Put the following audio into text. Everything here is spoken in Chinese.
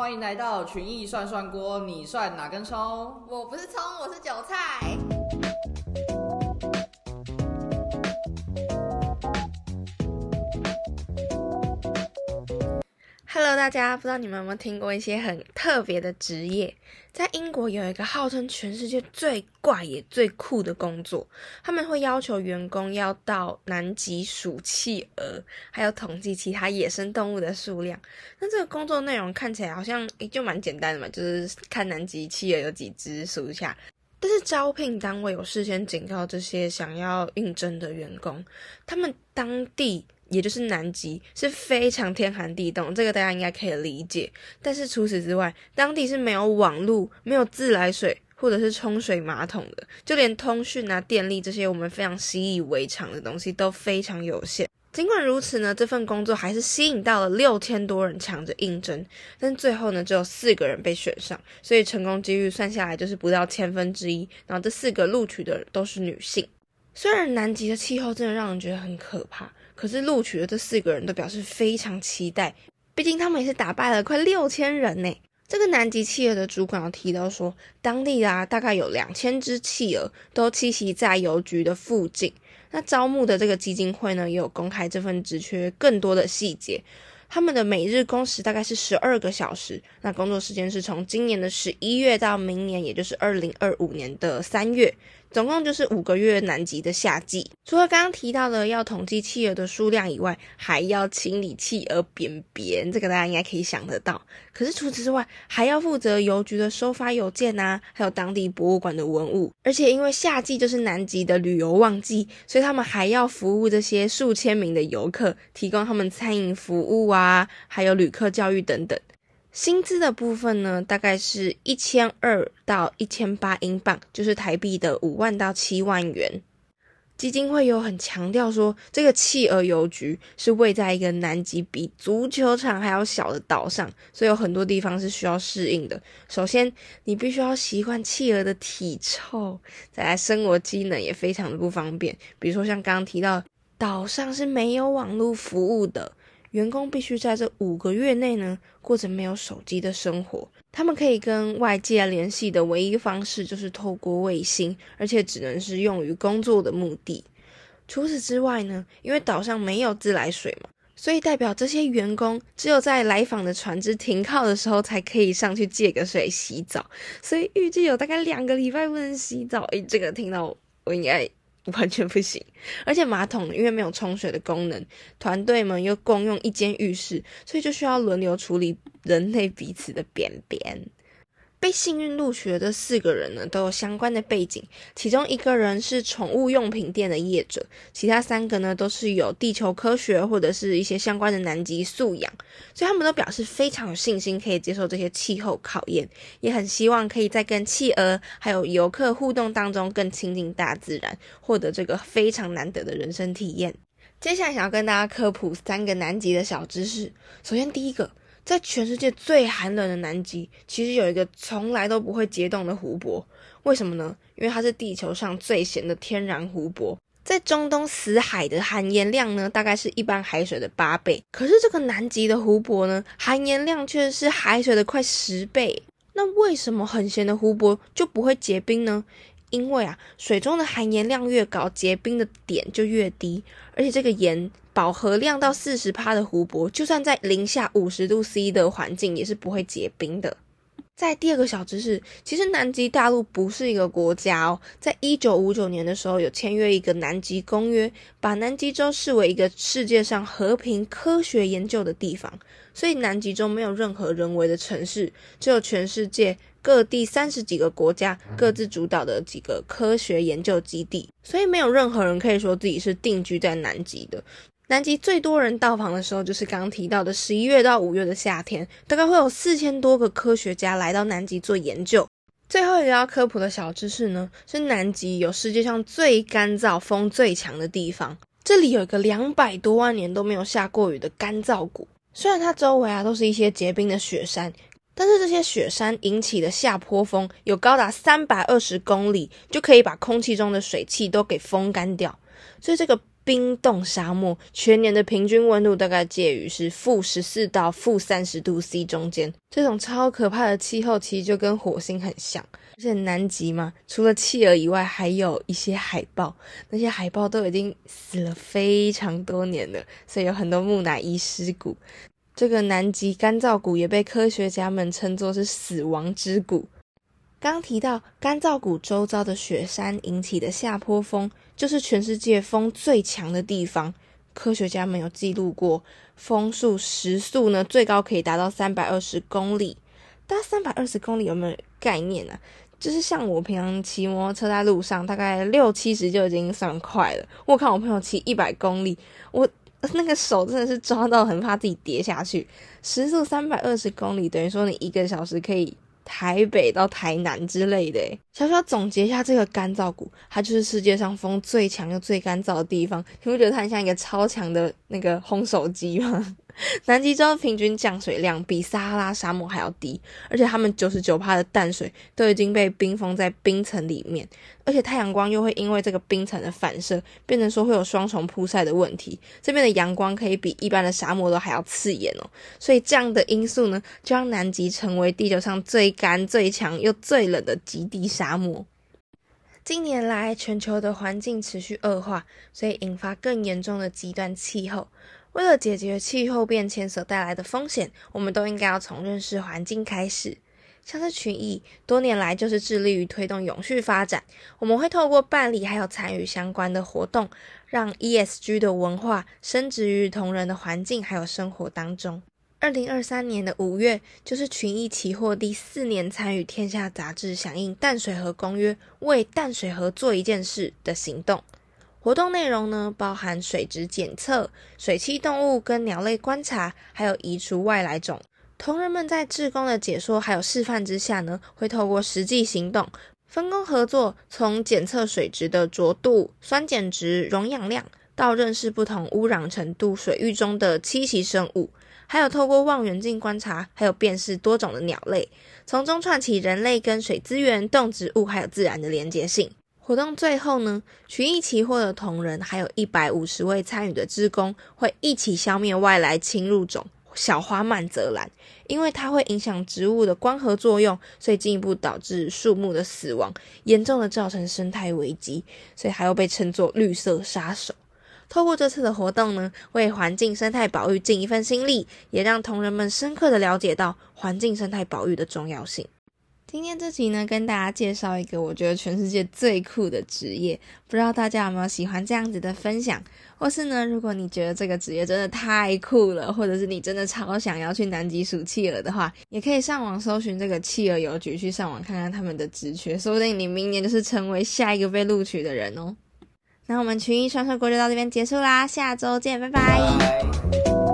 欢迎来到群艺涮涮锅，你涮哪根葱？我不是葱，我是韭菜。Hello，大家，不知道你们有没有听过一些很特别的职业？在英国有一个号称全世界最怪也最酷的工作，他们会要求员工要到南极数企鹅，还有统计其他野生动物的数量。那这个工作内容看起来好像诶就蛮简单的嘛，就是看南极企鹅有几只数一下。但是招聘单位有事先警告这些想要应征的员工，他们当地。也就是南极是非常天寒地冻，这个大家应该可以理解。但是除此之外，当地是没有网路、没有自来水或者是冲水马桶的，就连通讯啊、电力这些我们非常习以为常的东西都非常有限。尽管如此呢，这份工作还是吸引到了六千多人抢着应征，但最后呢，只有四个人被选上，所以成功几率算下来就是不到千分之一。然后这四个录取的都是女性。虽然南极的气候真的让人觉得很可怕。可是录取的这四个人都表示非常期待，毕竟他们也是打败了快六千人呢。这个南极企鹅的主管有提到说，当地啊大概有两千只企鹅都栖息在邮局的附近。那招募的这个基金会呢，也有公开这份职缺更多的细节。他们的每日工时大概是十二个小时，那工作时间是从今年的十一月到明年，也就是二零二五年的三月。总共就是五个月南极的夏季，除了刚刚提到的要统计企鹅的数量以外，还要清理企鹅便便，这个大家应该可以想得到。可是除此之外，还要负责邮局的收发邮件啊，还有当地博物馆的文物。而且因为夏季就是南极的旅游旺季，所以他们还要服务这些数千名的游客，提供他们餐饮服务啊啊，还有旅客教育等等。薪资的部分呢，大概是一千二到一千八英镑，就是台币的五万到七万元。基金会有很强调说，这个企鹅邮局是位在一个南极比足球场还要小的岛上，所以有很多地方是需要适应的。首先，你必须要习惯企鹅的体臭，再来生活机能也非常的不方便，比如说像刚刚提到，岛上是没有网络服务的。员工必须在这五个月内呢，过着没有手机的生活。他们可以跟外界联系的唯一方式就是透过卫星，而且只能是用于工作的目的。除此之外呢，因为岛上没有自来水嘛，所以代表这些员工只有在来访的船只停靠的时候，才可以上去借个水洗澡。所以预计有大概两个礼拜不能洗澡。诶，这个听到我应该。完全不行，而且马桶因为没有冲水的功能，团队们又共用一间浴室，所以就需要轮流处理人类彼此的便便。被幸运录取的这四个人呢，都有相关的背景，其中一个人是宠物用品店的业者，其他三个呢都是有地球科学或者是一些相关的南极素养，所以他们都表示非常有信心可以接受这些气候考验，也很希望可以在跟企鹅还有游客互动当中更亲近大自然，获得这个非常难得的人生体验。接下来想要跟大家科普三个南极的小知识，首先第一个。在全世界最寒冷的南极，其实有一个从来都不会结冻的湖泊。为什么呢？因为它是地球上最咸的天然湖泊。在中东死海的含盐量呢，大概是一般海水的八倍。可是这个南极的湖泊呢，含盐量却是海水的快十倍。那为什么很咸的湖泊就不会结冰呢？因为啊，水中的含盐量越高，结冰的点就越低。而且这个盐饱和量到四十帕的湖泊，就算在零下五十度 C 的环境，也是不会结冰的。在第二个小知识，其实南极大陆不是一个国家哦。在一九五九年的时候，有签约一个南极公约，把南极洲视为一个世界上和平科学研究的地方。所以南极洲没有任何人为的城市，只有全世界各地三十几个国家各自主导的几个科学研究基地。所以没有任何人可以说自己是定居在南极的。南极最多人到访的时候，就是刚提到的十一月到五月的夏天，大概会有四千多个科学家来到南极做研究。最后一个要科普的小知识呢，是南极有世界上最干燥、风最强的地方。这里有一个两百多万年都没有下过雨的干燥谷，虽然它周围啊都是一些结冰的雪山，但是这些雪山引起的下坡风有高达三百二十公里，就可以把空气中的水汽都给风干掉。所以这个冰冻沙漠，全年的平均温度大概介于是负十四到负三十度 C 中间。这种超可怕的气候，其实就跟火星很像。而且南极嘛，除了企鹅以外，还有一些海豹。那些海豹都已经死了非常多年了，所以有很多木乃伊尸骨。这个南极干燥谷也被科学家们称作是死亡之谷。刚提到干燥谷周遭的雪山引起的下坡风，就是全世界风最强的地方。科学家们有记录过，风速时速呢最高可以达到三百二十公里。大家三百二十公里有没有概念呢？就是像我平常骑摩托车在路上，大概六七十就已经算快了。我看我朋友骑一百公里，我那个手真的是抓到，很怕自己跌下去。时速三百二十公里，等于说你一个小时可以台北到台南之类的。小小总结一下，这个干燥谷，它就是世界上风最强又最干燥的地方。你不觉得它很像一个超强的那个烘手机吗？南极洲平均降水量比撒哈拉沙漠还要低，而且他们九十九帕的淡水都已经被冰封在冰层里面，而且太阳光又会因为这个冰层的反射，变成说会有双重曝晒的问题。这边的阳光可以比一般的沙漠都还要刺眼哦，所以这样的因素呢，就让南极成为地球上最干、最强又最冷的极地沙漠。近年来，全球的环境持续恶化，所以引发更严重的极端气候。为了解决气候变迁所带来的风险，我们都应该要从认识环境开始。像是群益多年来就是致力于推动永续发展，我们会透过办理还有参与相关的活动，让 ESG 的文化升值于同仁的环境还有生活当中。二零二三年的五月，就是群益期货第四年参与《天下》杂志响应淡水河公约，为淡水河做一件事的行动。活动内容呢，包含水质检测、水栖动物跟鸟类观察，还有移除外来种。同仁们在志工的解说还有示范之下呢，会透过实际行动，分工合作，从检测水质的浊度、酸碱值、溶氧量，到认识不同污染程度水域中的栖息生物，还有透过望远镜观察，还有辨识多种的鸟类，从中串起人类跟水资源、动植物还有自然的连接性。活动最后呢，群益期货的同仁还有一百五十位参与的职工会一起消灭外来侵入种小花曼泽兰，因为它会影响植物的光合作用，所以进一步导致树木的死亡，严重的造成生态危机，所以还要被称作绿色杀手。透过这次的活动呢，为环境生态保育尽一份心力，也让同仁们深刻的了解到环境生态保育的重要性。今天这集呢，跟大家介绍一个我觉得全世界最酷的职业，不知道大家有没有喜欢这样子的分享？或是呢，如果你觉得这个职业真的太酷了，或者是你真的超想要去南极数企鹅的话，也可以上网搜寻这个企鹅邮局，去上网看看他们的职缺，说不定你明年就是成为下一个被录取的人哦。那我们群益传说国就到这边结束啦，下周见，拜拜。